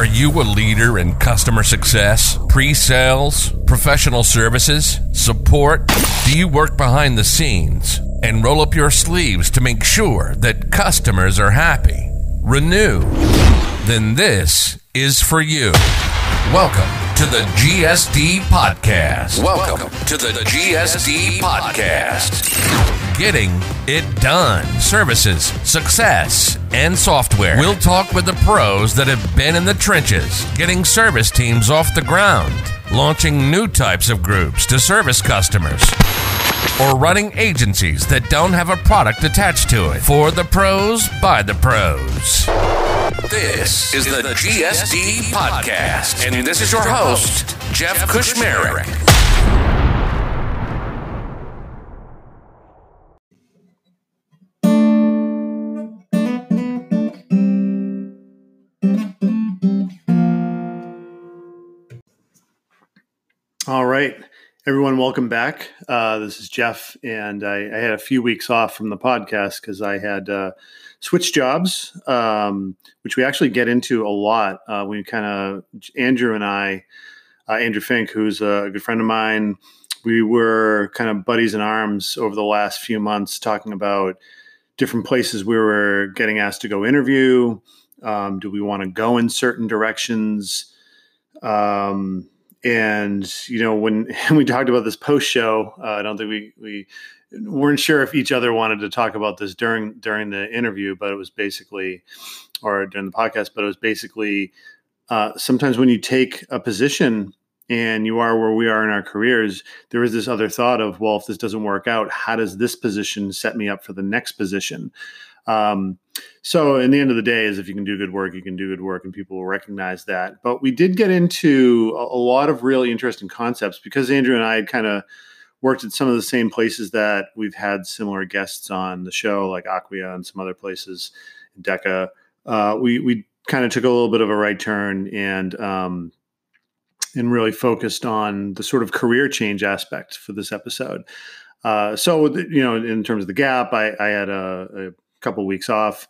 Are you a leader in customer success, pre sales, professional services, support? Do you work behind the scenes and roll up your sleeves to make sure that customers are happy? Renew. Then this is for you. Welcome to the GSD Podcast. Welcome to the GSD Podcast. Getting it done. Services, success, and software. We'll talk with the pros that have been in the trenches, getting service teams off the ground, launching new types of groups to service customers, or running agencies that don't have a product attached to it. For the pros, by the pros. This is the GSD Podcast, and this is your host, Jeff Kushmerek. All right, everyone, welcome back. Uh, this is Jeff, and I, I, had a few weeks off from the podcast because I had uh, switched jobs, um, which we actually get into a lot. Uh, we kind of Andrew and I, uh, Andrew Fink, who's a good friend of mine, we were kind of buddies in arms over the last few months, talking about different places we were getting asked to go interview. Um, do we want to go in certain directions? Um, and you know when we talked about this post show uh, i don't think we we weren't sure if each other wanted to talk about this during during the interview but it was basically or during the podcast but it was basically uh, sometimes when you take a position and you are where we are in our careers there is this other thought of well if this doesn't work out how does this position set me up for the next position um, so, in the end of the day, is if you can do good work, you can do good work, and people will recognize that. But we did get into a, a lot of really interesting concepts because Andrew and I had kind of worked at some of the same places that we've had similar guests on the show, like Acquia and some other places, Deca. Uh, we we kind of took a little bit of a right turn and um, and really focused on the sort of career change aspect for this episode. Uh, so, you know, in terms of the gap, I, I had a couple weeks off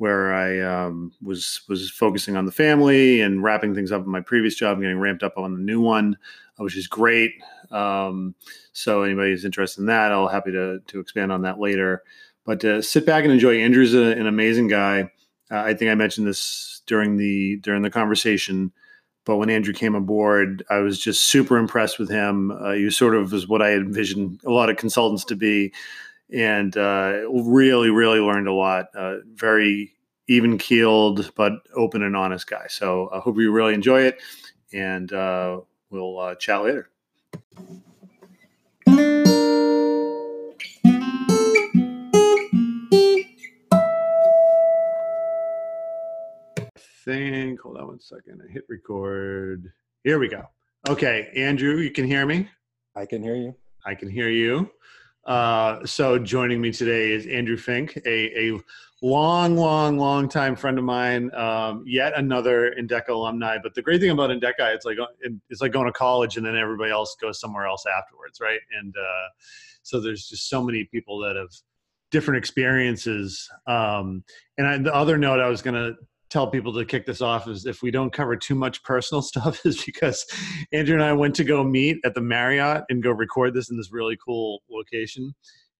where I um, was was focusing on the family and wrapping things up in my previous job and getting ramped up on the new one, uh, which is great. Um, so anybody who's interested in that, I'll happy to to expand on that later. But sit back and enjoy. Andrew's a, an amazing guy. Uh, I think I mentioned this during the during the conversation. But when Andrew came aboard, I was just super impressed with him. Uh, he was sort of was what I envisioned a lot of consultants to be and uh, really, really learned a lot. Uh, very even keeled, but open and honest guy. So I hope you really enjoy it, and uh, we'll uh, chat later. think hold on one second i hit record here we go okay andrew you can hear me i can hear you i can hear you uh, so joining me today is Andrew Fink, a, a long, long, long time friend of mine. Um, yet another Endeca alumni. But the great thing about Endeca, it's like it's like going to college, and then everybody else goes somewhere else afterwards, right? And uh, so there's just so many people that have different experiences. Um, and I, the other note I was going to tell people to kick this off is if we don't cover too much personal stuff is because Andrew and I went to go meet at the Marriott and go record this in this really cool location.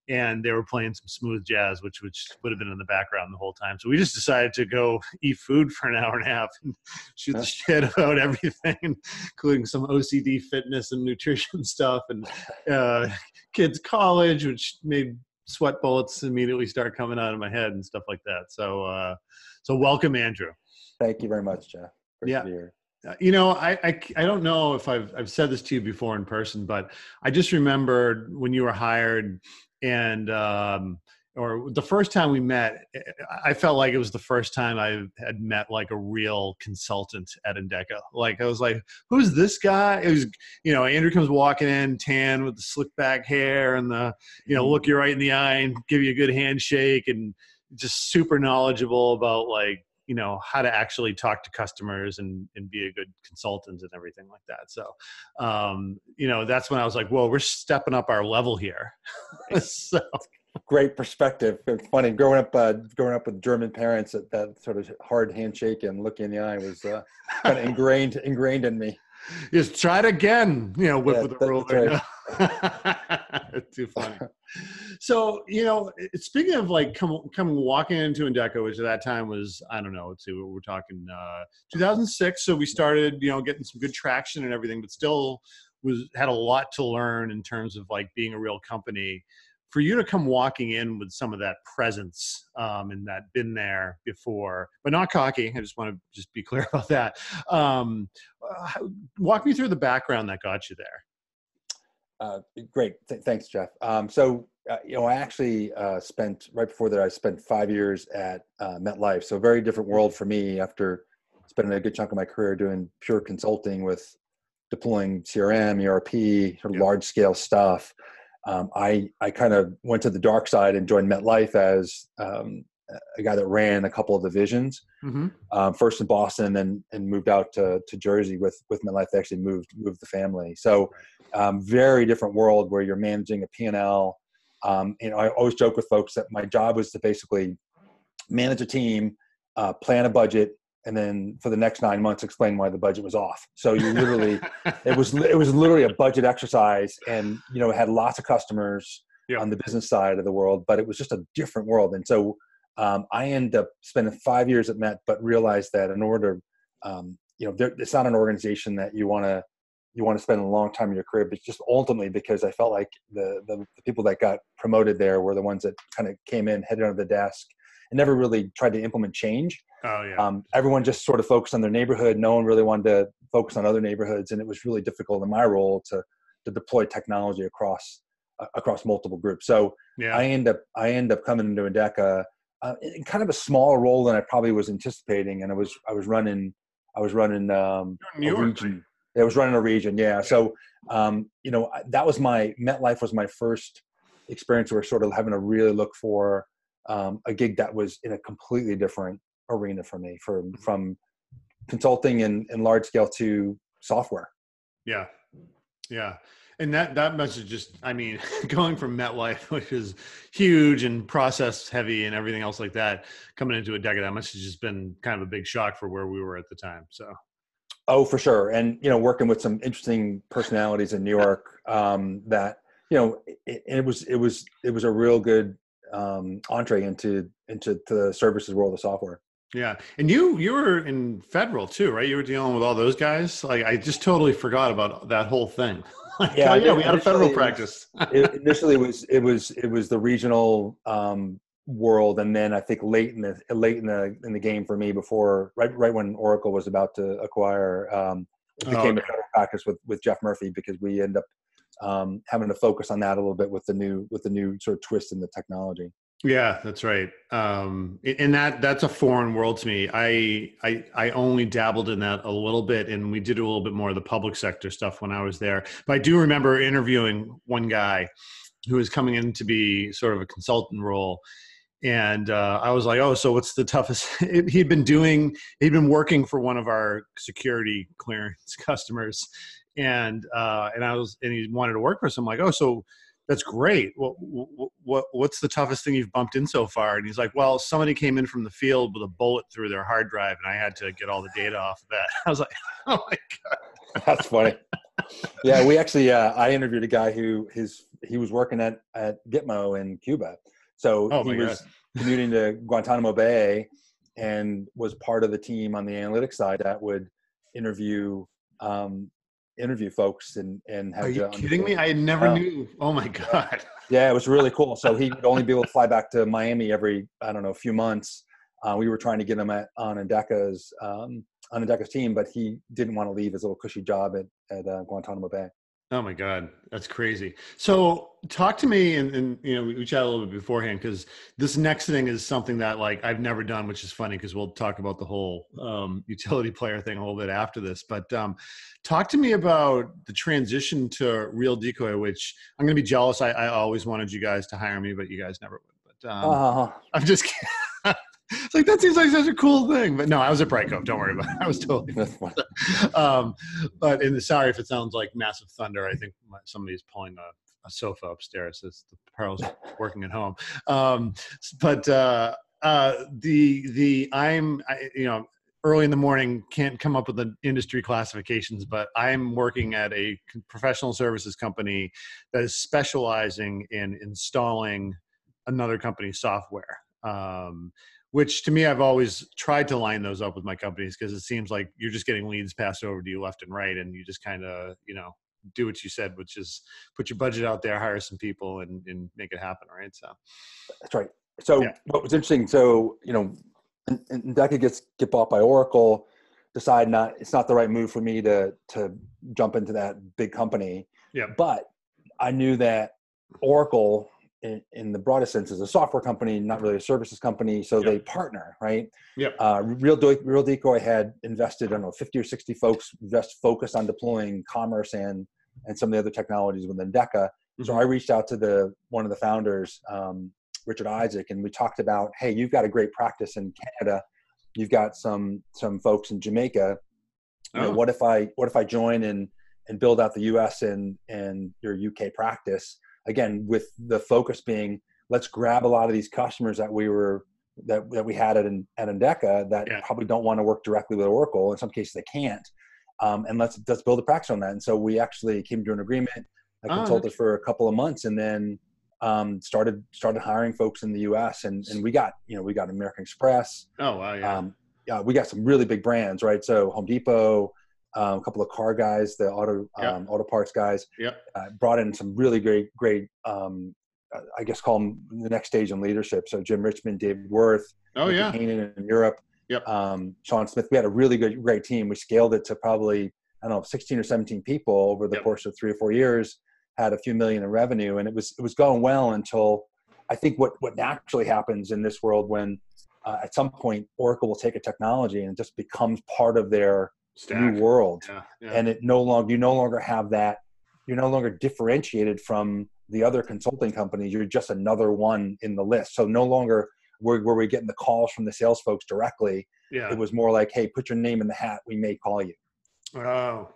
And they were playing some smooth jazz which which would have been in the background the whole time. So we just decided to go eat food for an hour and a half and shoot the shit about everything including some ocd fitness and nutrition stuff and uh, kids college which made sweat bullets immediately start coming out of my head and stuff like that. So uh, so welcome, Andrew. Thank you very much, Jeff. Yeah. Uh, you know, I, I, I don't know if I've I've said this to you before in person, but I just remembered when you were hired and um, or the first time we met, I felt like it was the first time I had met like a real consultant at Endeca. Like I was like, "Who's this guy?" It was, you know, Andrew comes walking in, tan with the slick back hair and the, you know, look you right in the eye and give you a good handshake and just super knowledgeable about like you know how to actually talk to customers and and be a good consultant and everything like that so um you know that's when i was like well we're stepping up our level here so great perspective. It's funny growing up, uh, growing up with German parents. That, that sort of hard handshake and look in the eye was uh, kind of ingrained ingrained in me. Just try it again, you know, with, Yeah, with the ruler. that's Too funny. So, you know, speaking of like come, coming walking into Endeca, which at that time was, I don't know, let's see, we're talking uh, 2006. So we started, you know, getting some good traction and everything, but still was had a lot to learn in terms of like being a real company. For you to come walking in with some of that presence um, and that been there before, but not cocky. I just want to just be clear about that. Um, uh, walk me through the background that got you there. Uh, great, Th- thanks, Jeff. Um, so, uh, you know, I actually uh, spent right before that. I spent five years at uh, MetLife, so a very different world for me after spending a good chunk of my career doing pure consulting with deploying CRM, ERP, sort of Yeah. large scale stuff. Um, I I kind of went to the dark side and joined MetLife as um, a guy that ran a couple of divisions. Mm-hmm. um, first in Boston and and moved out to, to Jersey with with MetLife. They actually moved moved the family. So um, very different world where you're managing a P&L. Um, you know, I always joke with folks that my job was to basically manage a team, uh, plan a budget, and then for the next nine months explain why the budget was off. So you literally it was it was literally a budget exercise, and you know it had lots of customers Yeah. on the business side of the world, but it was just a different world. And so um, I ended up spending five years at Met, but realized that in order, um, you know, there, it's not an organization that you want to you want to spend a long time in your career, but just ultimately because I felt like the, the the people that got promoted there were the ones that kind of came in, headed under the desk, and never really tried to implement change. Oh yeah. Um, everyone just sort of focused on their neighborhood. No one really wanted to focus on other neighborhoods, and it was really difficult in my role to to deploy technology across uh, across multiple groups. So yeah. I end up I end up coming into Endeca uh, in kind of a smaller role than I probably was anticipating, and I was I was running I was running um, New a York, region. I was running a region, yeah. So um, you know that was my MetLife was my first experience where sort of having to really look for um, a gig that was in a completely different arena for me, from from consulting and, and large scale to software. Yeah, yeah, and that that message just, I mean, going from MetLife, which is huge and process heavy and everything else like that, coming into a decade, that must have just been kind of a big shock for where we were at the time. So Oh, for sure. And, you know, working with some interesting personalities in New York um, that, you know, it, it was, it was, it was a real good um, entree into, into the services world of software. yeah, and you you were in federal too, right? You were dealing with all those guys. Like I just totally forgot about that whole thing. like, Yeah, oh, yeah, we had a federal practice. It, initially it was, it was, it was the regional um, world. And then I think late in the, late in the, in the game for me before, right, right when Oracle was about to acquire, um, it Oh, became okay. a federal practice with, with Jeff Murphy because we end up um, having to focus on that a little bit with the new, with the new sort of twist in the technology. Yeah, that's right. Um, and that that's a foreign world to me. I, I I only dabbled in that a little bit, and we did a little bit more of the public sector stuff when I was there. But I do remember interviewing one guy who was coming in to be sort of a consultant role, and uh, I was like, "Oh, so what's the toughest?" he'd been doing, he'd been working for one of our security clearance customers, and uh, and I was, and he wanted to work for us. I'm like, "Oh, so." That's great. What, what, what, what's the toughest thing you've bumped in so far? And he's like, well, somebody came in from the field with a bullet through their hard drive, and I had to get all the data off of that. I was like, oh my god. That's funny. yeah, we actually uh, I interviewed a guy who his he was working at at Gitmo in Cuba, so Oh he was commuting to Guantanamo Bay and was part of the team on the analytics side that would interview um, interview folks and and have Are you kidding me? I never Oh. knew. Oh my god. Yeah, it was really cool. So he would only be able to fly back to Miami every I don't know a few months. Uh, we were trying to get him at, on Endeca's um, on Endeca's team, but he didn't want to leave his little cushy job at at uh, Guantanamo Bay. Oh my God, that's crazy. So talk to me, and, and you know, we, we chatted a little bit beforehand because this next thing is something that like I've never done, which is funny because we'll talk about the whole um, utility player thing a little bit after this. But um, talk to me about the transition to Real Decoy, which I'm going to be jealous. I, I always wanted you guys to hire me, but you guys never would. But um, Uh, I'm just kidding. It's like that seems like such a cool thing, but no, I was at Brightcove. Don't worry about it. I was totally um, but in the sorry if it sounds like massive thunder. I think somebody's pulling a a sofa upstairs. It's the pearls working at home. Um, but uh, uh, the the I'm I, you know early in the morning can't come up with the industry classifications but i'm working at a professional services company that is specializing in installing another company's software um, which to me i've always tried to line those up with my companies because it seems like you're just getting leads passed over to you left and right and you just kind of you know do what you said which is put your budget out there hire some people and, and make it happen right so that's right so yeah. what was interesting so you know and, and that could get get bought by Oracle, decide not it's not the right move for me to to jump into that big company. Yeah. But I knew that Oracle in, in, the broadest sense is a software company, not really a services company. So yep. they partner, right? Yep. Uh, Real, Real Decoy had invested, I don't know, 50 or 60 folks just focused on deploying commerce and, and some of the other technologies within DECA. Mm-hmm. So I reached out to the, one of the founders, um, Richard Isaac, and we talked about, hey, you've got a great practice in Canada, you've got some some folks in Jamaica. You know, oh. what if I what if I join and and build out the U.S. and and your UK practice again with the focus being let's grab a lot of these customers that we were that, that we had at, at Endeca that yeah. probably don't want to work directly with Oracle. In some cases, they can't. Um, and let's let's build a practice on that. And so we actually came to an agreement. I oh, consulted oh, for a couple of months, and then um, started started hiring folks in the U.S. and and we got you know we got American Express. Oh wow, yeah. Um, yeah, we got some really big brands, right? So Home Depot, um, a couple of car guys, the auto yep. um, auto parts guys. Yep. Uh, brought in some really great great. Um, I guess call them the next stage in leadership. So Jim Richmond, David Worth. Oh yeah. Hanen in Europe. Yep. Um, Sean Smith. We had a really good great team. We scaled it to probably I don't know 16 or 17 people over the yep. course of three or four years had a few million in revenue, and it was it was going well until I think what what naturally happens in this world when uh, at some point Oracle will take a technology and it just becomes part of their Stack. new world, yeah, yeah. and it no longer you no longer have that you're no longer differentiated from the other consulting companies. You're just another one in the list. So no longer were, were we getting the calls from the sales folks directly. Yeah. It was more like, hey, put your name in the hat. We may call you. Oh,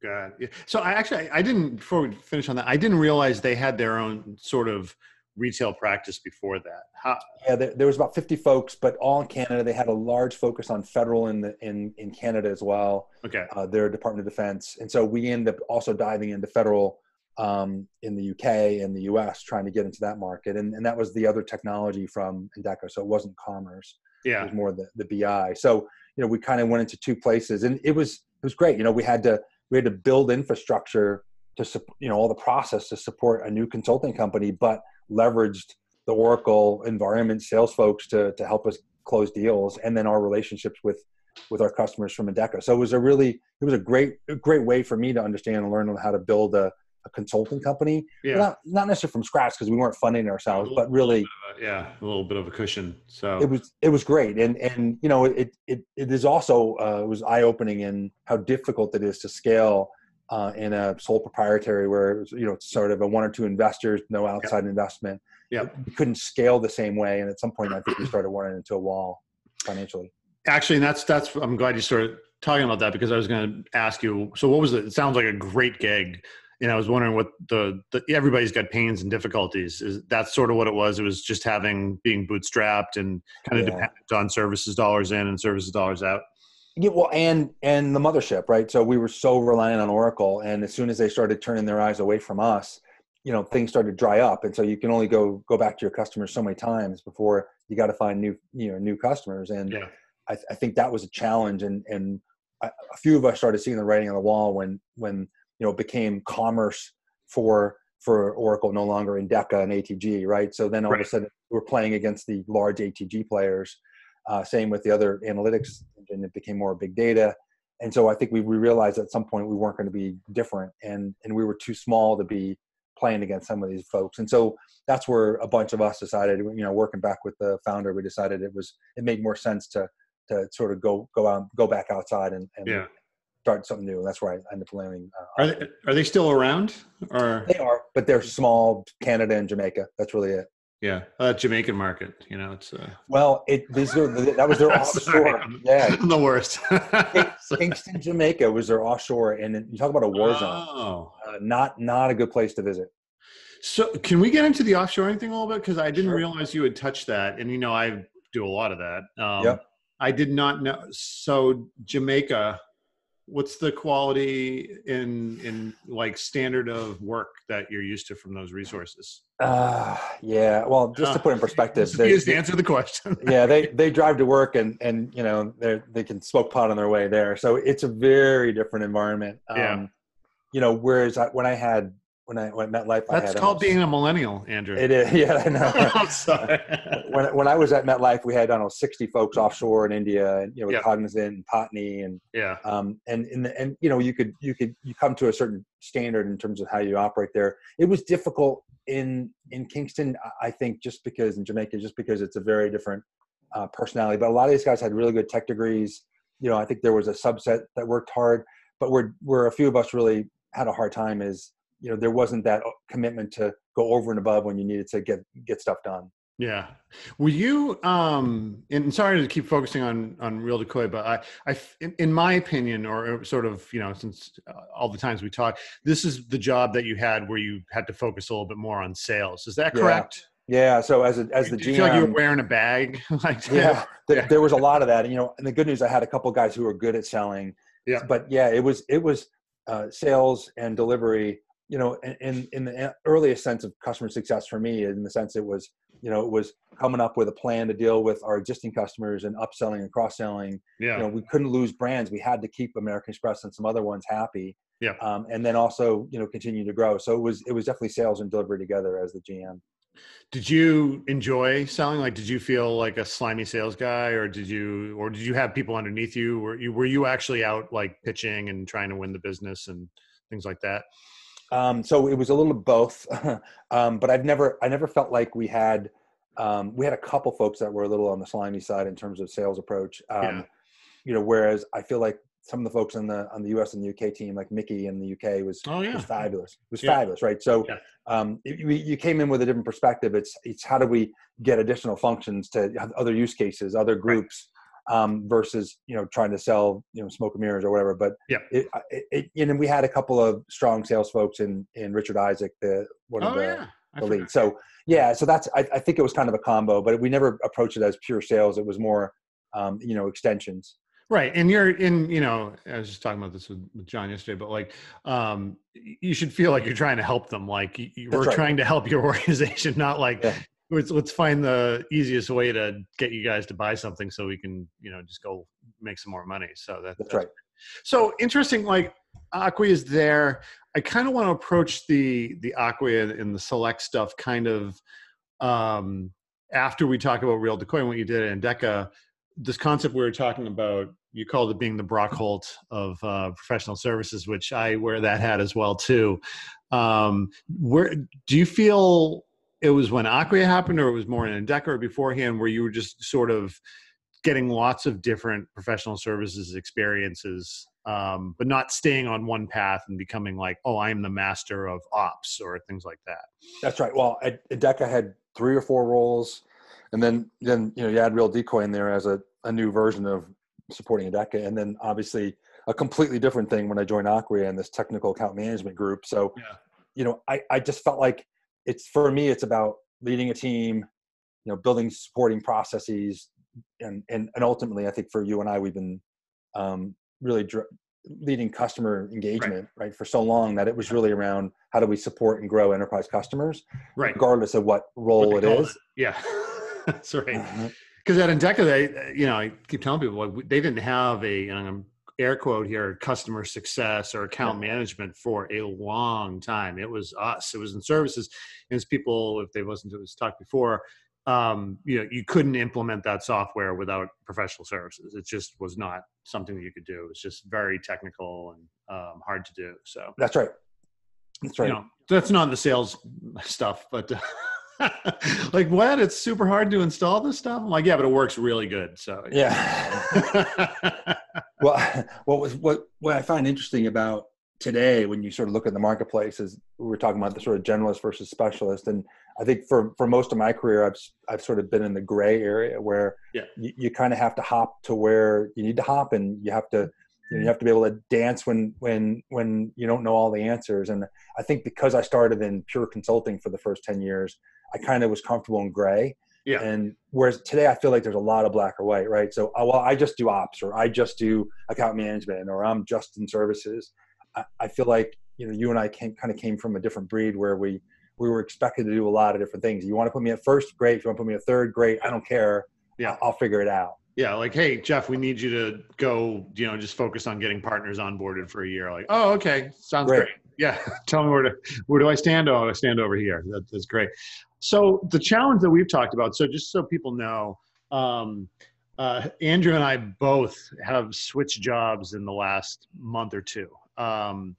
God. Yeah. So I actually I didn't before we finish on that I didn't realize they had their own sort of retail practice before that. How? Yeah, there, there, was about 50 folks, but all in Canada. They had a large focus on federal in the in in Canada as well. Okay. Uh, their Department of Defense, and so we ended up also diving into federal um, in the UK and the US, trying to get into that market, and and that was the other technology from Endeca. So it wasn't commerce. Yeah. It was more the the BI. So you know we kind of went into two places, and it was it was great. You know we had to we had to build infrastructure to you know all the process to support a new consulting company, but leveraged the Oracle environment sales folks to to help us close deals, and then our relationships with with our customers from Endeca. So it was a really it was a great a great way for me to understand and learn how to build a, a consulting company. Yeah. Not, not necessarily from scratch because we weren't funding ourselves, but really a, yeah, a little bit of a cushion. So it was it was great, and and you know it it it is also uh, it was eye opening in how difficult it is to scale. Uh, in a sole proprietary where was, you know it's sort of a one or two investors, no outside yep. investment. Yeah, we couldn't scale the same way, and at some point, I think we started running into a wall financially. Actually, and that's that's. I'm glad you started talking about that because I was going to ask you. So, what was it? It sounds like a great gig and I was wondering what the, the everybody's got pains and difficulties. Is that sort of what it was? It was just having being bootstrapped and kind of yeah. dependent on services dollars in and services dollars out. Yeah, well, and and the mothership, right? So we were so reliant on Oracle, and as soon as they started turning their eyes away from us, you know, things started to dry up, and so you can only go go back to your customers so many times before you got to find new you know new customers, and yeah. I, I think that was a challenge, and and a few of us started seeing the writing on the wall when when you know it became commerce for for Oracle no longer Endeca and ATG, right? So then all right. of a sudden we're playing against the large ATG players. Uh, same with the other analytics and it became more big data. And so I think we, we realized at some point we weren't going to be different and, and we were too small to be playing against some of these folks. And so that's where a bunch of us decided, you know, working back with the founder, we decided it was, it made more sense to, to sort of go, go out, go back outside and, and yeah start something new. That's where I ended up landing. Uh, are they are they still around? Or they are, but they're small. Canada and Jamaica. That's really it. Yeah, uh, Jamaican market. You know, it's uh... well, it these are that was their offshore. yeah, the worst. Kingston, Jamaica was their offshore, and you talk about a war zone. Oh. Uh, not not a good place to visit. So, can we get into the offshoring thing a little bit? Because I didn't sure. realize you had touched that, and you know, I do a lot of that. Um, yep. I did not know. So, Jamaica, what's the quality in in like standard of work that you're used to from those resources? Uh, yeah. Well, just to put in perspective, they, just answer the question. yeah, they they drive to work and and you know they they can smoke pot on their way there, so it's a very different environment. Um, yeah. You know, whereas I, when I had when I when MetLife, that's called almost, being a millennial, Andrew. It is, yeah, I know. I'm sorry. when when I was at MetLife, we had I don't know sixty folks offshore in India, and you know, with Cognizant and Patni, and yeah, um, and and and you know, you could you could you come to a certain standard in terms of how you operate there. It was difficult in in Kingston, I think, just because in Jamaica, just because it's a very different uh, personality. But a lot of these guys had really good tech degrees. You know, I think there was a subset that worked hard, but where where a few of us really had a hard time is you know there wasn't that uh, commitment to go over and above when you needed to get get stuff done. Yeah. Were you um and sorry to keep focusing on on real decoy but i i in, in my opinion or sort of you know since uh, all the times we talk this is the job that you had where you had to focus a little bit more on sales. Is that correct? Yeah. yeah so as a, as the GM, like you were wearing a bag? Like yeah, yeah, there was a lot of that. And you know and the good news i had a couple guys who were good at selling. Yeah. But yeah it was it was uh, sales and delivery you know, in in the earliest sense of customer success for me, in the sense it was, you know, it was coming up with a plan to deal with our existing customers and upselling and cross selling. Yeah. You know, we couldn't lose brands. We had to keep American Express and some other ones happy. Yeah. Um, and then also, you know, continue to grow. So it was it was definitely sales and delivery together as the GM. Did you enjoy selling? Like, did you feel like a slimy sales guy, or did you, or did you have people underneath you? Were you were you actually out like pitching and trying to win the business and things like that? Um, so it was a little of both, um, but I've never I never felt like we had um, we had a couple folks that were a little on the slimy side in terms of sales approach. yeah. Um, you know, whereas I feel like some of the folks on the on the U.S. and the UK team, like Mickey in the UK, was oh, yeah. was fabulous. It was yeah. fabulous, right? So yeah. um, it, you, you came in with a different perspective. It's it's how do we get additional functions to other use cases, other groups, um, versus you know trying to sell you know smoke and mirrors or whatever. But yeah, it, it, it, and we had a couple of strong sales folks in in Richard Isaac, the one of oh, the, yeah. the leads. So yeah, so that's I, I, think it was kind of a combo, but we never approached it as pure sales. It was more um, you know extensions. Right. And you're in, you know, I was just talking about this with, with John yesterday, but like, um, you should feel like you're trying to help them. Like you, we're right. trying to help your organization, not like, yeah let's let's find the easiest way to get you guys to buy something so we can you know just go make some more money so that, that's, that's right so interesting like Acquia is there i kind of want to approach the the Acquia and the select stuff kind of um after we talk about real decoy and what you did at Endeca this concept we were talking about you called it being the Brock Holt of uh, professional services, which I wear that hat as well too. Um, where do you feel it was when Acquia happened, or it was more in Endeca or beforehand, where you were just sort of getting lots of different professional services experiences, um, but not staying on one path and becoming like, oh, I am the master of ops or things like that. That's right. Well, Endeca had three or four roles, and then then you know you add Real Decoy in there as a, a new version of supporting Endeca, and then obviously a completely different thing when I joined Acquia and this technical account management group. So, yeah. you know, I, I just felt like it's for me it's about leading a team you know building supporting processes and and, and ultimately i think for you and i we've been um, really dr- leading customer engagement right. right. for so long that it was really around how do we support and grow enterprise customers right regardless of what role what it is it. yeah that's right because uh-huh. at Endeca, they, you know, I keep telling people they didn't have a, and I'm air quote here customer success or account yeah. management for a long time it was us it was in services and as people if they listened to this talk before um, you know you couldn't implement that software without professional services it just was not something that you could do it's just very technical and um, hard to do so that's right that's right you know, that's not the sales stuff but uh, like what? It's super hard to install this stuff. I'm like, yeah, but it works really good. So yeah. well, what was what what I find interesting about today when you sort of look at the marketplace is we were talking about the sort of generalist versus specialist, and I think for for most of my career, I've I've sort of been in the gray area where yeah. you, you kind of have to hop to where you need to hop, and you have to you, know, you have to be able to dance when when when you don't know all the answers. And i think because i started in pure consulting for the first 10 years i kind of was comfortable in gray yeah. And whereas today I feel like there's a lot of black or white, right? So, uh, well, I just do ops or I just do account management or I'm just in services. I, I feel like, you know, you and I came, kind of came from a different breed where we, we were expected to do a lot of different things. You want to put me at first, great. If you want to put me at third, great. I don't care. Yeah. I'll, I'll figure it out. Yeah, like, hey, Jeff, we need you to go, you know, just focus on getting partners onboarded for a year. Like, oh, okay, sounds great. great. Yeah, tell me where to where do I stand? Oh, I stand over here. That, that's great. So the challenge that we've talked about. So just so people know, um, uh, Andrew and I both have switched jobs in the last month or two. Um,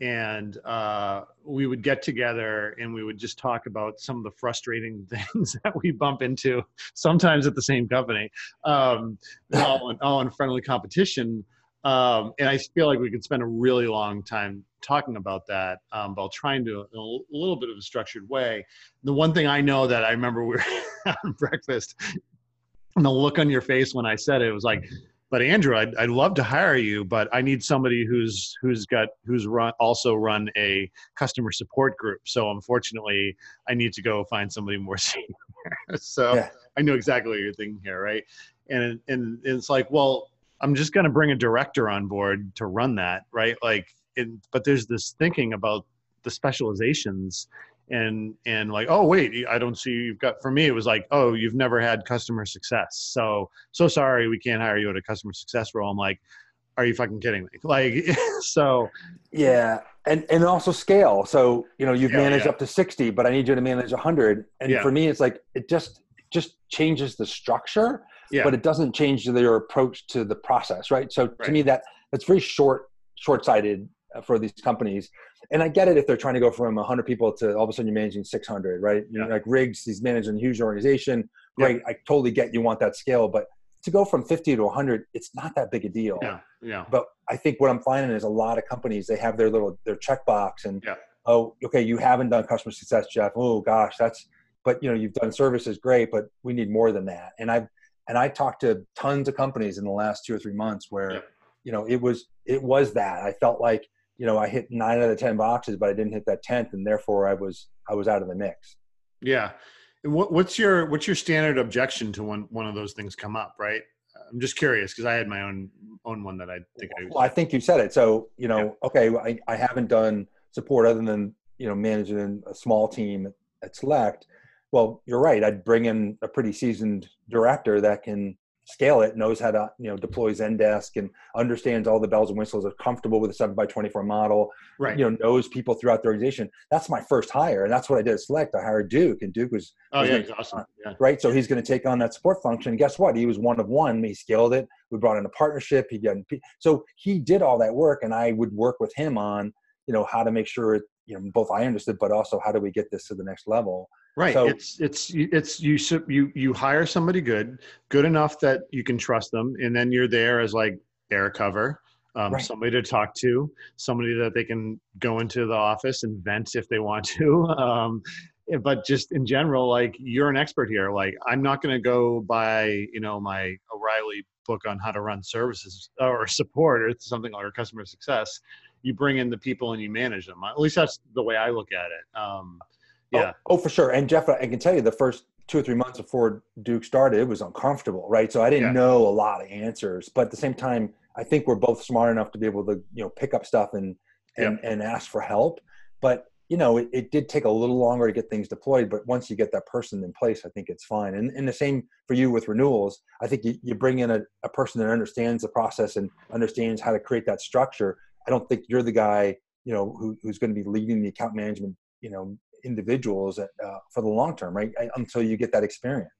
and uh, we would get together and we would just talk about some of the frustrating things that we bump into sometimes at the same company um, all, in, all in friendly competition um, and i feel like we could spend a really long time talking about that um, but i'll try and do it in a little bit of a structured way the one thing i know that i remember we were having breakfast and the look on your face when i said it, it was like but Andrew, I'd, I'd love to hire you, but I need somebody who's who's got who's run also run a customer support group. So unfortunately, I need to go find somebody more senior. so yeah. I know exactly what you're thinking here, right? And and it's like, well, I'm just going to bring a director on board to run that, right? Like, it, but there's this thinking about the specializations and and like oh wait i don't see you've got for me it was like oh you've never had customer success. So so sorry we can't hire you at a customer success role. I'm like are you fucking kidding me? Like so. Yeah and and also scale. So you know you've yeah, managed yeah. up to 60 but i need you to manage 100 and yeah. for me it's like it just just changes the structure yeah. but it doesn't change their approach to the process right so right. to me that that's very short short-sighted uh, for these companies. And I get it if they're trying to go from 100 people to all of a sudden you're managing 600, right? Yeah. Like Riggs, he's managing a huge organization. Great, yeah. I totally get you want that scale, but to go from 50 to 100, it's not that big a deal. Yeah, yeah. But I think what I'm finding is a lot of companies they have their little their checkbox and yeah. oh, okay, you haven't done customer success, Jeff. Oh gosh, that's. But you know you've done services, great, but we need more than that. And I've and I talked to tons of companies in the last two or three months where yeah. you know it was it was that I felt like you know, I hit nine out of ten boxes, but I didn't hit that tenth, and therefore I was I was out of the mix. Yeah. What, what's your what's your standard objection to when one of those things come up? Right. I'm just curious because I had my own own one that I think I. Well, I think you said it. So you know, yeah. okay, I, I haven't done support other than you know managing a small team at Select. Well, you're right. I'd bring in a pretty seasoned director that can scale it, knows how to you know deploy Zendesk and understands all the bells and whistles, is comfortable with the seven by twenty four model, right? You know, knows people throughout the organization. That's my first hire, and that's what I did at Select. I hired Duke, and Duke was oh was yeah, he's awesome, uh, yeah. right? So he's going to take on that support function. guess what? He was one of one. He scaled it. We brought in a partnership. He got so he did all that work, and I would work with him on you know how to make sure you know both I understood, but also how do we get this to the next level. Right. So, it's it's it's you you you hire somebody good, good enough that you can trust them, and then you're there as like air cover, um, right. somebody to talk to, somebody that they can go into the office and vent if they want to. Um, but just in general, like you're an expert here. Like I'm not going to go buy you know my O'Reilly book on how to run services or support or something like or customer success. You bring in the people and you manage them. At least that's the way I look at it. Um, Oh, yeah. Oh, oh, for sure. And Jeff, I can tell you the first two or three months before Duke started, it was uncomfortable, right? So I didn't yeah. know a lot of answers, but at the same time, I think we're both smart enough to be able to, you know, pick up stuff and and, yeah. and ask for help. But you know, it, it, did take a little longer to get things deployed, but once you get that person in place, I think it's fine. And, and the same for you with renewals. I think you, you bring in a, a person that understands the process and understands how to create that structure. I don't think you're the guy, you know, who, who's going to be leading the account management, you know, individuals uh, for the long term, right? Until you get that experience.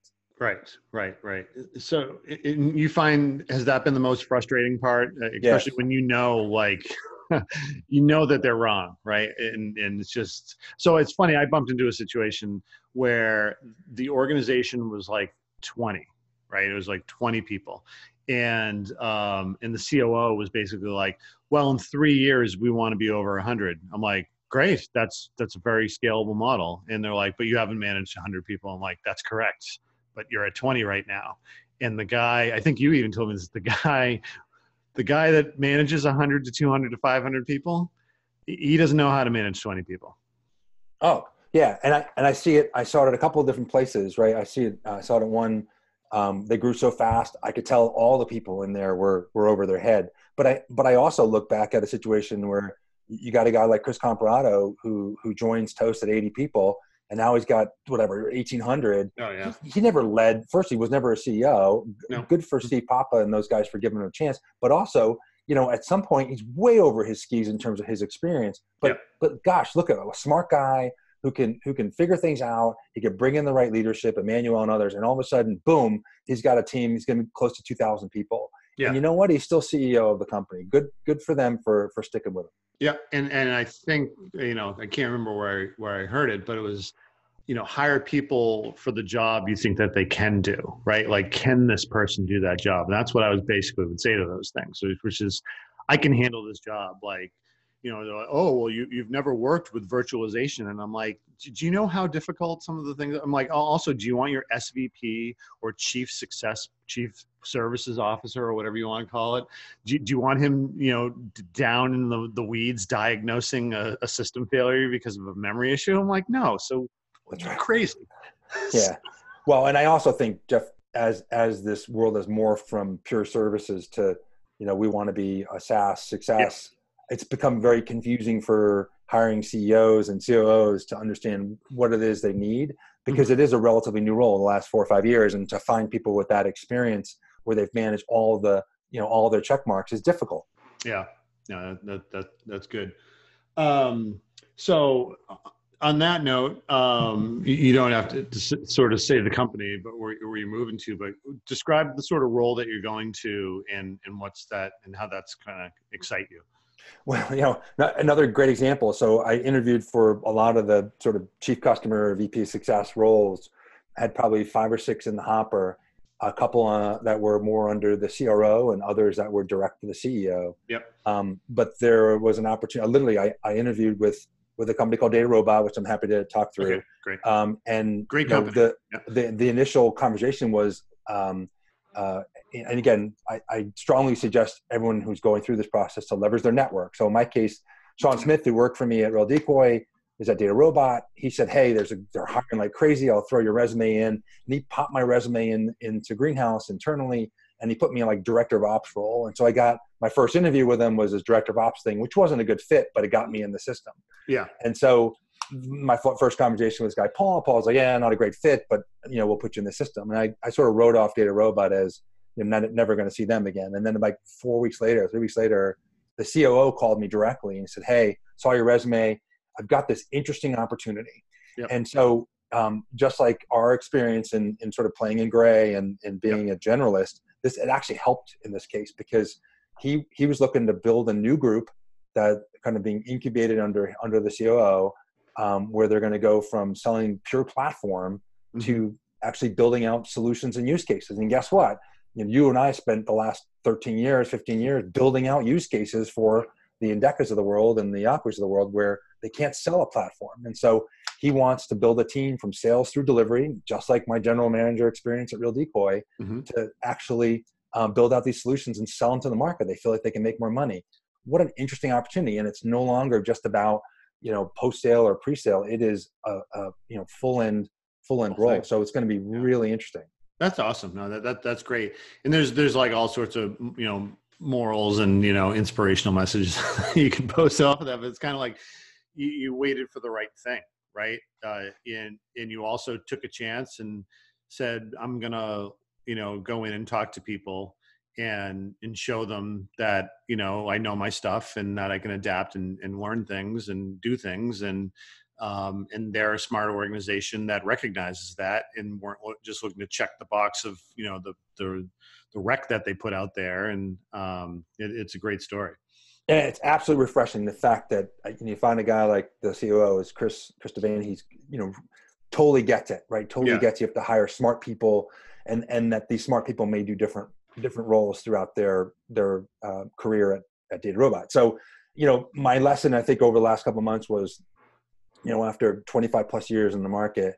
Right, right, right. So it, you find has that been the most frustrating part, uh, especially yes. when you know, like, you know that they're wrong, right? And and it's just so it's funny. I bumped into a situation where the organization was like twenty, right? It was like twenty people, and um, and the COO was basically like, well, in three years we want to be over hundred. I'm like, great that's that's a very scalable model and they're like but you haven't managed 100 people i'm like that's correct but you're at 20 right now and the guy i think you even told me this the guy the guy that manages 100 to 200 to 500 people, he doesn't know how to manage 20 people. Oh, yeah, and I and I see it. I saw it at a couple of different places, right? I see it. I saw it at one. Um, they grew so fast, I could tell all the people in there were were over their head. But I but I also look back at a situation where you got a guy like Chris Comparato who who joins Toast at 80 people, and now he's got whatever 1800. Oh yeah. He, he never led. First, he was never a CEO. No. Good for Steve Papa and those guys for giving him a chance. But also, you know, at some point, he's way over his skis in terms of his experience. But Yeah. but gosh, look at him, a smart guy who can who can figure things out. He can bring in the right leadership, Emmanuel and others, and all of a sudden, boom, he's got a team. He's going to be close to 2,000 people. Yeah. And you know what? He's still CEO of the company. Good good for them for for sticking with him. Yeah, and and I think you know I can't remember where I, where I heard it, but it was you know hire people for the job you think that they can do, right? Like, can this person do that job? And that's what I was basically would say to those things, which is, I can handle this job. Like, you know, they're like, oh well, you you've never worked with virtualization, and I'm like, do you know how difficult some of the things? I'm like, oh, also, do you want your SVP or chief success, chief services officer, or whatever you want to call it? do you, do you want him you know down in the, the weeds diagnosing a, a system failure because of a memory issue? I'm like no. So That's right. crazy. Yeah. Well and i also think jeff as as this world has morphed from pure services to you know we want to be a saas success it's become very confusing for hiring ceos and coos to understand what it is they need because mm-hmm. it is a relatively new role in the last four or five years and to find people with that experience where they've managed all the you know all their check marks is difficult yeah no that, that, that that's good um so uh, on that note um you, you don't have to, to sort of say the company but where, where you're moving to but describe the sort of role that you're going to and and what's that and how that's kind of excite you Well, you know, another great example. So I interviewed for a lot of the sort of chief customer VP success roles. Had probably five or six in the hopper. A couple uh, that were more under the CRO, and others that were direct to the CEO. Yep. Um, but there was an opportunity. Literally, I, I interviewed with with a company called Data Robot, which I'm happy to talk through. okay great Um, and Great you know, company. the, Yep. the the initial conversation was, um, uh, and again, I, I strongly suggest everyone who's going through this process to leverage their network. So in my case, Sean Smith, who worked for me at Real Decoy, is that Data Robot. He said, "Hey, there's a they're hiring like crazy. I'll throw your resume in." And he popped my resume in into Greenhouse internally, and he put me in like director of ops role. And so I got my first interview with him was his director of ops thing, which wasn't a good fit, but it got me in the system. yeah And so my first conversation with this guy, Paul, Paul's like, yeah, not a great fit, but you know, we'll put you in the system. And I, I sort of wrote off Data Robot as know, not, never going to see them again. And then like four weeks later, three weeks later, the COO called me directly and said, hey, saw your resume. I've got this interesting opportunity. Yep. And so um, just like our experience in, in sort of playing in gray and, and being a generalist, this it actually helped in this case because he he was looking to build a new group that kind of being incubated under under the COO, um, where they're going to go from selling pure platform to actually building out solutions and use cases. And guess what? You, know, you and I spent the last 13 years, 15 years building out use cases for the Endecas of the world and the Acquias of the world where they can't sell a platform. And so he wants to build a team from sales through delivery, just like my general manager experience at Real Decoy, Mhm. to actually um, build out these solutions and sell them to the market. They feel like they can make more money. What an interesting opportunity! And it's no longer just about you know post sale or pre sale. It is a, a you know full end full end role. So it's going to be really interesting. That's awesome. No, that, that that's great. And there's there's like all sorts of you know morals and you know inspirational messages you can post off of that. But it's kind of like you, you waited for the right thing, right? Uh, and and you also took a chance and said, I'm gonna you know go in and talk to people and and show them that you know I know my stuff and that I can adapt and, and learn things and do things. And um, and they're a smart organization that recognizes that and weren't just looking to check the box of you know the the the rec that they put out there. And um, it, it's a great story Yeah, it's absolutely refreshing. The fact that uh, you find a guy like the COO is Chris Chris Devaney. He's you know totally gets it right. Totally Yeah. gets you have to hire smart people, and and that these smart people may do different different roles throughout their their uh, career at, at Data Robot. So you know my lesson I think over the last couple of months was you know after 25 plus years in the market,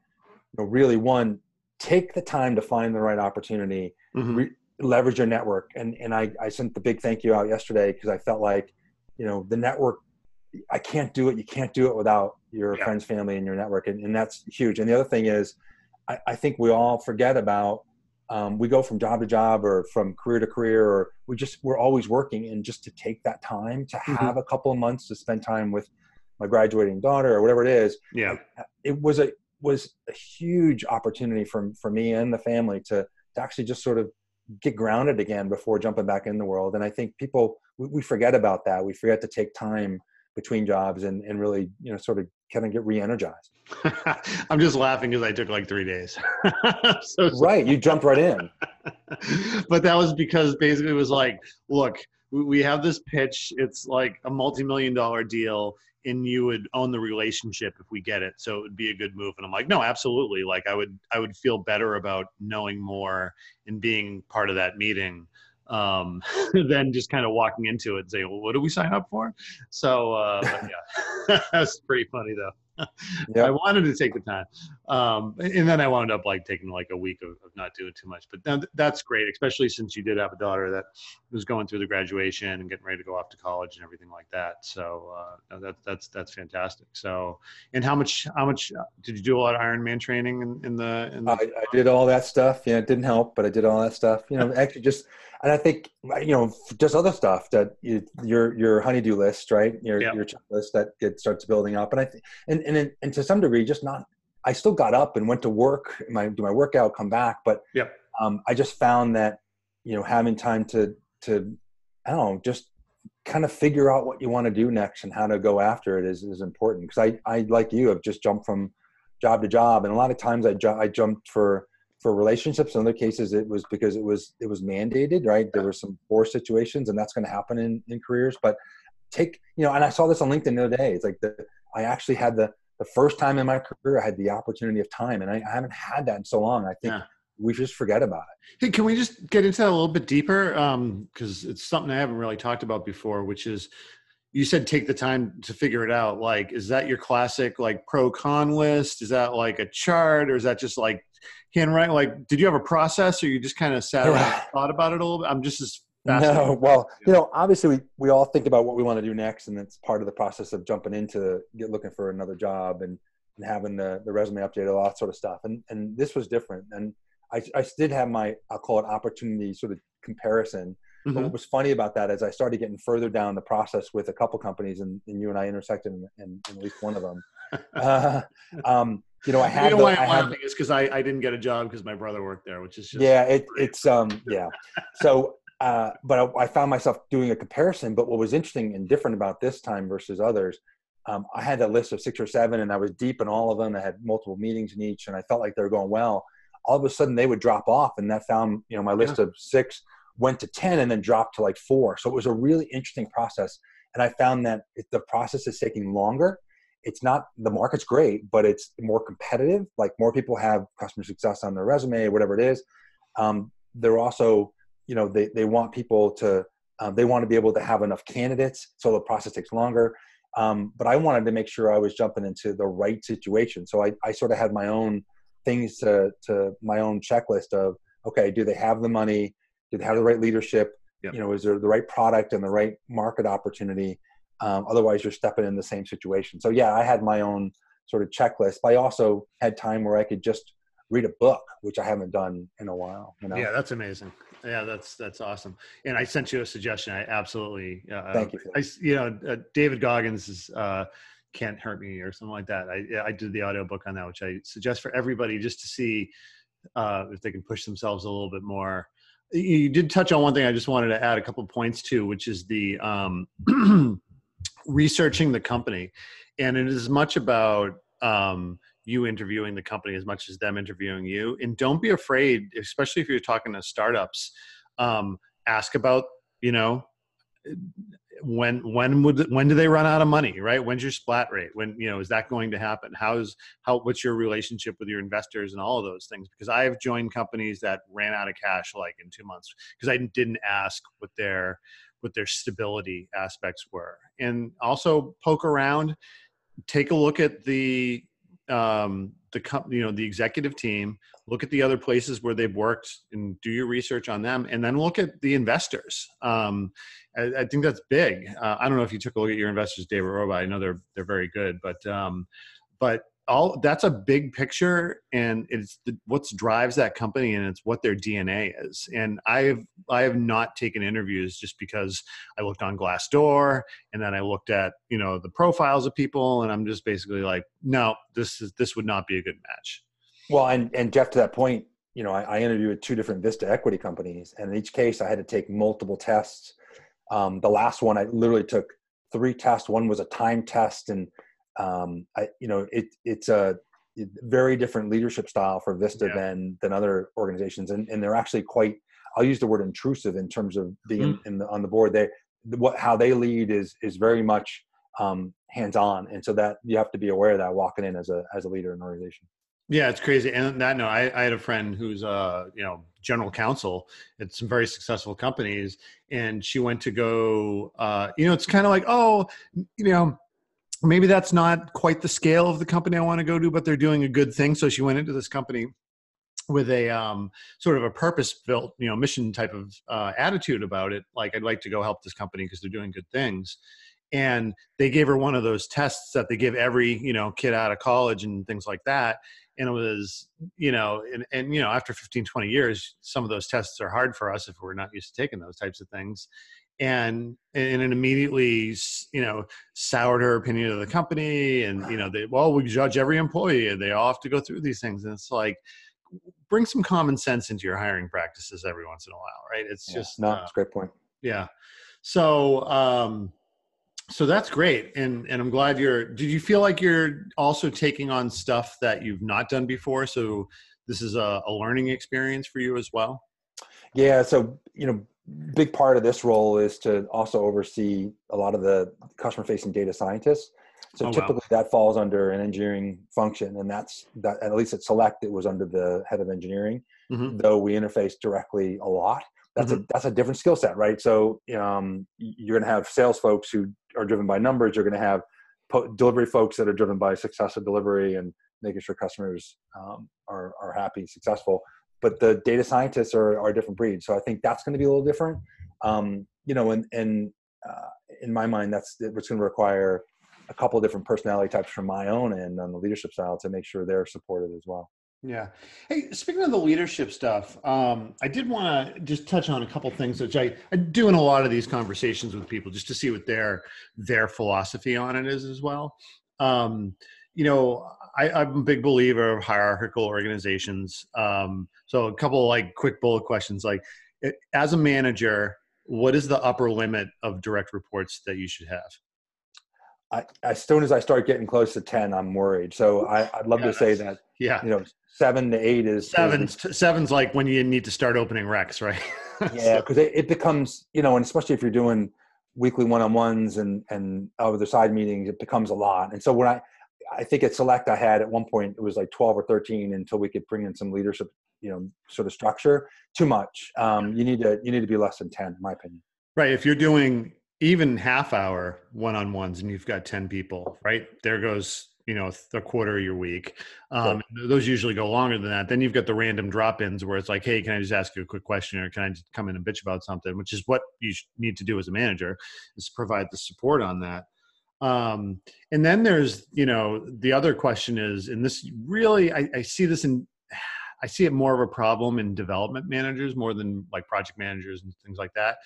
you know really one take the time to find the right opportunity. Mhm. Re- leverage your network. And and I I sent the big thank you out yesterday because I felt like, you know, the network. I can't do it. You can't do it without your yeah. friends, family, and your network, and, and that's huge. And the other thing is, I, I think we all forget about um, we go from job to job or from career to career or we just we're always working and just to take that time to mm-hmm. have mm-hmm. a couple of months to spend time with my graduating daughter or whatever it is yeah it was a was a huge opportunity for for me and the family to to actually just sort of get grounded again before jumping back in the world. And i think people we, we forget about that. We forget to take time between jobs and, and really you know sort of kind of get re-energized. I'm just laughing because i took like three days. So, right you jumped right in. But that was because basically it was like look we have this pitch. It's like a multi-million dollar deal and you would own the relationship if we get it. So it would be a good move. And i'm like no absolutely. Like i would i would feel better about knowing more and being part of that meeting um, than just kind of walking into it and saying, well, what do we sign up for? So, uh, yeah, that's pretty funny though. Yep. I wanted to take the time, um, and then I wound up like taking like a week of, of not doing too much. But that's great, especially since you did have a daughter that was going through the graduation and getting ready to go off to college and everything like that. So uh, that, that's that's fantastic. So, and how much how much uh, did you do a lot of Ironman training in, in the? In the- I, I, did all that stuff. Yeah, it didn't help, but I did all that stuff. You know, actually just and I think you know just other stuff that you, your your honeydew list, right? Your yep. your checklist that it starts building up, and I think and and and to some degree, just not. I still got up and went to work, my do my workout, come back, but yeah, um, I just found that you know having time to to I don't know just kind of figure out what you want to do next and how to go after it is is important because I I like you have just jumped from job to job and a lot of times I ju- I jumped for for relationships in other cases it was because it was it was mandated right? There were some forced situations and that's going to happen in in careers. But take you know and i saw this on linkedin the other day. It's like the i actually had the the first time in my career i had the opportunity of time and i, I haven't had that in so long. I think yeah. we just forget about it. Hey can we just get into that a little bit deeper? Because um, it's something i haven't really talked about before which is you said take the time to figure it out like is that your classic like pro con list is that like a chart or is that just like handwriting? Like, did you have a process, or you just kind of sat around and thought about it a little bit? I'm just as no. Well, you know, obviously we we all think about what we want to do next, and it's part of the process of jumping into get looking for another job and, and having the the resume updated, all that sort of stuff. And and this was different, and I I did have my I'll call it opportunity sort of comparison. Mm-hmm. But what was funny about that is I started getting further down the process with a couple companies, and, and you and I intersected in, in, in at least one of them. uh, um, you know, I had. You know why I'm laughing is because I, I didn't get a job because my brother worked there, which is just yeah. It, it's um yeah. So, uh, but I, I, found myself doing a comparison. But what was interesting and different about this time versus others, um, I had a list of six or seven, and I was deep in all of them. I had multiple meetings in each, and I felt like they were going well. All of a sudden, they would drop off, and that found you know my list yeah. of six went to ten, and then dropped to like four. So it was a really interesting process, and I found that the process is taking longer it's not the market's great, but it's more competitive. Like more people have customer success on their resume, whatever it is. Um, they're also, you know, they, they want people to, uh, they want to be able to have enough candidates. So the process takes longer. Um, but I wanted to make sure I was jumping into the right situation. So I, I sort of had my own things to, to my own checklist of, okay, do they have the money? Do they have the right leadership? Yep. You know, is there the right product and the right market opportunity? Um, otherwise, you're stepping in the same situation. So yeah, I had my own sort of checklist. But I also had time where I could just read a book, which I haven't done in a while. You know? Yeah, that's amazing. Yeah, that's that's awesome. And I sent you a suggestion. I absolutely uh, thank you. I, you know, uh, David Goggins is. Uh, can't hurt me or something like that. I, I did the audiobook on that, which I suggest for everybody just to see uh, if they can push themselves a little bit more. You did touch on one thing I just wanted to add a couple points to, which is the um, researching the company. And it is much about um, you interviewing the company as much as them interviewing you. And don't be afraid especially if you're talking to startups um, ask about you know when when would when do they run out of money right? When's your splat rate? When you know is that going to happen? How's how what's your relationship with your investors and all of those things? Because i've joined companies that ran out of cash like in two months because i didn't ask what their what their stability aspects were. And also poke around take a look at the um, the company, you know, the executive team, look at the other places where they've worked and do your research on them, and then look at the investors. Um, I, I, think that's big. Uh, I don't know if you took a look at your investors, David Roba. I know they're they're very good, but um, but all that's a big picture and it's what drives that company and it's what their dna is. And i've i have not taken interviews just because i looked on glassdoor and then i looked at you know the profiles of people and i'm just basically like no this is this would not be a good match. Well and and jeff to that point you know i, I interviewed two different vista equity companies and in each case i had to take multiple tests. Um, the last one i literally took three tests. One was a time test and um, I, you know, it, it's a very different leadership style for Vista yeah. than than other organizations, and, and they're actually quite. I'll use the word intrusive in terms of being mm. in the, on the board. They what how they lead is is very much um, hands on, and so that you have to be aware of that walking in as a as a leader in an organization. Yeah, it's crazy. And that no, I, I had a friend who's uh, you know, general counsel at some very successful companies, and she went to go uh, you know, it's kind of like, oh, you know, maybe that's not quite the scale of the company I want to go to, but they're doing a good thing. So she went into this company with a um, sort of a purpose built, you know, mission type of uh, attitude about it. Like, I'd like to go help this company because they're doing good things. And they gave her one of those tests that they give every, you know, kid out of college and things like that. And it was, you know, and, and, you know, after 15, 20 years, some of those tests are hard for us if we're not used to taking those types of things and and it immediately you know soured her opinion of the company and you know they well we judge every employee and they all have to go through these things. And it's like bring some common sense into your hiring practices every once in a while right? It's yeah, just no uh, it's a great point. yeah. So um so that's great. And and i'm glad you're did you feel like you're also taking on stuff that you've not done before? So this is a, a learning experience for you as well? Yeah. So you know big part of this role is to also oversee a lot of the customer facing data scientists so oh, typically wow. that falls under an engineering function and that's that at least at select it was under the head of engineering mm-hmm. though we interface directly a lot that's mm-hmm. a that's a different skill set right so um, you're going to have sales folks who are driven by numbers you're going to have po- delivery folks that are driven by success of delivery and making sure customers um, are, are happy successful but the data scientists are, are a different breed. So I think that's going to be a little different. Um, you know, and, and uh, in my mind, that's what's going to require a couple of different personality types from my own end on the leadership style to make sure they're supported as well. Yeah. Hey, speaking of the leadership stuff, um, I did want to just touch on a couple things which I, I do in a lot of these conversations with people just to see what their their philosophy on it is as well. Um, you know, I, am a big believer of hierarchical organizations. Um, so a couple like quick bullet questions, like it, as a manager, what is the upper limit of direct reports that you should have? I, as soon as I start getting close to 10, I'm worried. So I, would love yeah, to say that, yeah, you know, seven to eight is seven. Seven's like when you need to start opening recs, right? yeah. Cause it, it becomes, you know, and especially if you're doing weekly one-on-ones and, and other side meetings, it becomes a lot. And so when I, I think at Select I had at one point it was like 12 or 13 until we could bring in some leadership, you know, sort of structure. Too much. Um, you need to you need to be less than 10, in my opinion. Right. If you're doing even half hour one on ones and you've got 10 people, right? There goes you know a quarter of your week um, those usually go longer than that then you've got the random drop-ins where it's like hey can i just ask you a quick question or can i just come in and bitch about something which is what you need to do as a manager is provide the support on that um, and then there's, you know, the other question is, and this really, I, I see this in, I see it more of a problem in development managers more than like project managers and things like that.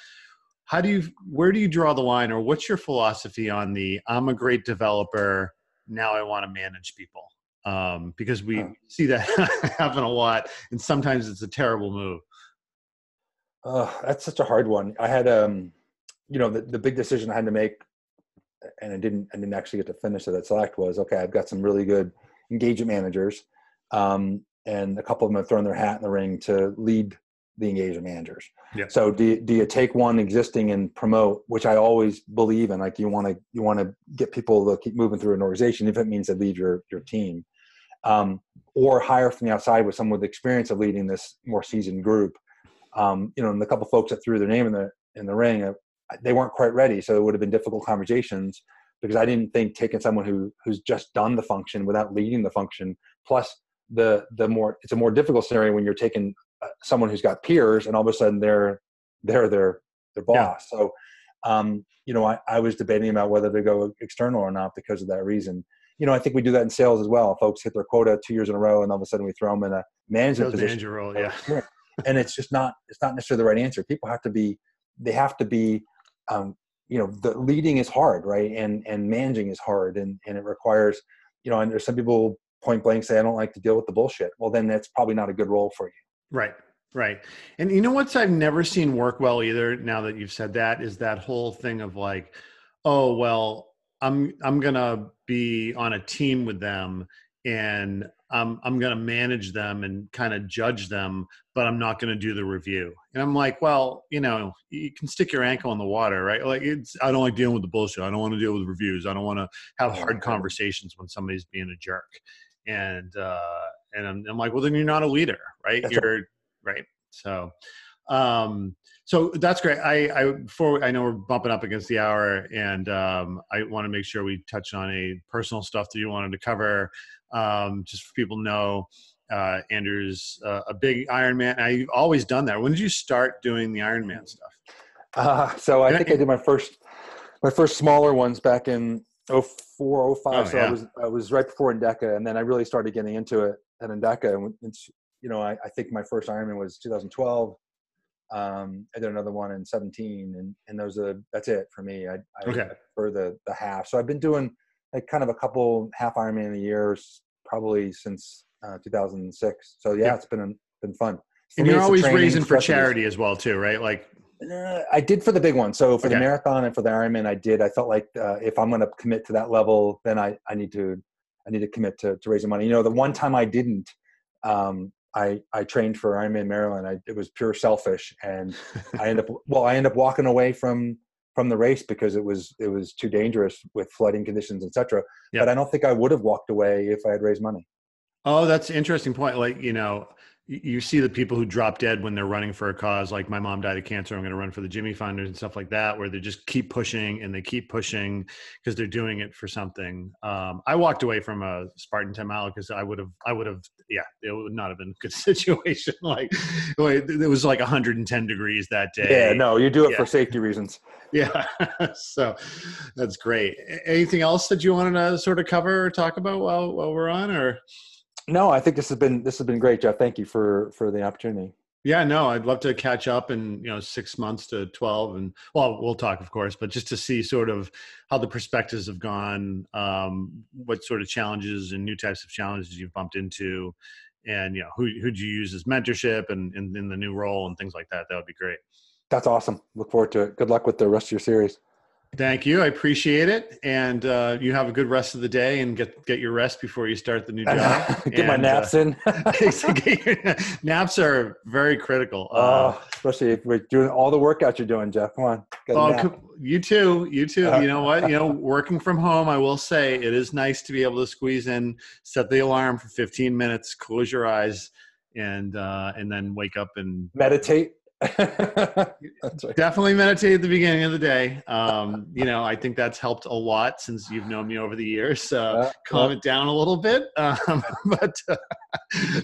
How do you, where do you draw the line or what's your philosophy on the, I'm a great developer, now I want to manage people? Um, because we see that happen a lot and sometimes it's a terrible move. Uh, that's such a hard one. I had, um, you know, the, the big decision I had to make and I didn't I didn't actually get to finish it at Select was okay. I've got some really good engagement managers, um, and a couple of them have thrown their hat in the ring to lead the engagement managers. Yeah. So do you, do you take one existing and promote, which I always believe in, like you want to you want to get people to keep moving through an organization if it means to lead your your team, um, or hire from the outside with someone with experience of leading this more seasoned group. Um, you know, and the couple folks that threw their name in the in the ring, they weren't quite ready, so it would have been difficult conversations. because I didn't think taking someone who who's just done the function without leading the function, plus the the more it's a more difficult scenario when you're taking uh, someone who's got peers and all of a sudden they're they're their their boss. Yeah. So, um, you know, I, I was debating about whether to go external or not because of that reason. You know, I think we do that in sales as well. Folks hit their quota two years in a row, and all of a sudden we throw them in a management position. Manager role, yeah. and it's just not it's not necessarily the right answer. People have to be they have to be um, you know the leading is hard right? And and managing is hard and and it requires you know and there's some people point blank say i don't like to deal with the bullshit. Well then that's probably not a good role for you. Right right. And you know what's i've never seen work well either now that you've said that is that whole thing of like oh well i'm i'm gonna be on a team with them and I'm I'm going to manage them and kind of judge them, but I'm not going to do the review. And I'm like, well, you know, you can stick your ankle in the water, right? Like it's I don't like dealing with the bullshit. I don't want to deal with reviews. I don't want to have hard conversations when somebody's being a jerk. And uh and I'm, I'm like, well, then you're not a leader, right? That's you're right. right. So um so that's great. I, I before I know we're bumping up against the hour, and um, I want to make sure we touch on a personal stuff that you wanted to cover um, just for people to know uh, Andrew's uh, a big Ironman. I've always done that. When did you start doing the Ironman stuff? Uh, so I think I did my first my first smaller ones back in 04, 05. Oh, so yeah. I was I was right before Endeca, and then I really started getting into it at Endeca. And you know, I, I think my first Ironman was 2012. Um, I did another one in 17, and and those are that's it for me. I, I okay. for the the half. So I've been doing like kind of a couple half Ironman a year, probably since uh, 2006. So yeah, yeah, it's been been fun. For and you're always raising for charity as well, too, right? Like uh, I did for the big one. So for okay. the marathon and for the Ironman, I did. I felt like uh, if I'm going to commit to that level, then I, I need to I need to commit to, to raising money. You know, the one time I didn't, um, I I trained for Ironman Maryland. I, it was pure selfish, and I end up well, I end up walking away from from the race because it was it was too dangerous with flooding conditions, etc. Yep. But I don't think I would have walked away if I had raised money. Oh, that's an interesting point. Like you know, you see the people who drop dead when they're running for a cause like my mom died of cancer i'm going to run for the jimmy funders and stuff like that where they just keep pushing and they keep pushing because they're doing it for something. Um, i walked away from a spartan 10 mile because i would have i would have yeah it would not have been a good situation like it was like 110 degrees that day. Yeah no you do it yeah. for safety reasons. Yeah so that's great. Anything else that you wanted to sort of cover or talk about while while we're on or no, I think this has been this has been great, Jeff. Thank you for for the opportunity. Yeah, no, I'd love to catch up in you know six months to twelve, and well, we'll talk, of course, but just to see sort of how the perspectives have gone, um, what sort of challenges and new types of challenges you've bumped into, and you know who who'd you use as mentorship and in the new role and things like that. That would be great. That's awesome. Look forward to it. Good luck with the rest of your series. Thank you. I appreciate it. And uh, you have a good rest of the day and get get your rest before you start the new job. get and, my naps uh, in. naps are very critical. Uh, oh, especially if we're doing all the workouts you're doing, Jeff. Come on. Oh, you too. You too. you know what? You know, working from home, I will say it is nice to be able to squeeze in, set the alarm for 15 minutes, close your eyes, and uh, and then wake up and meditate right. Definitely meditate at the beginning of the day. Um, you know, I think that's helped a lot since you've known me over the years. Uh, calm yeah. it down a little bit, um, but uh,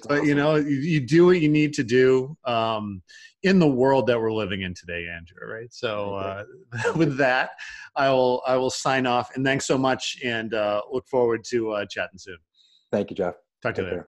but awesome. you know, you, you, do what you need to do um, in the world that we're living in today, Andrew. Right. So uh, with that, I will I will sign off. And thanks so much, and uh, look forward to uh, chatting soon. Thank you, Jeff. Talk to you later.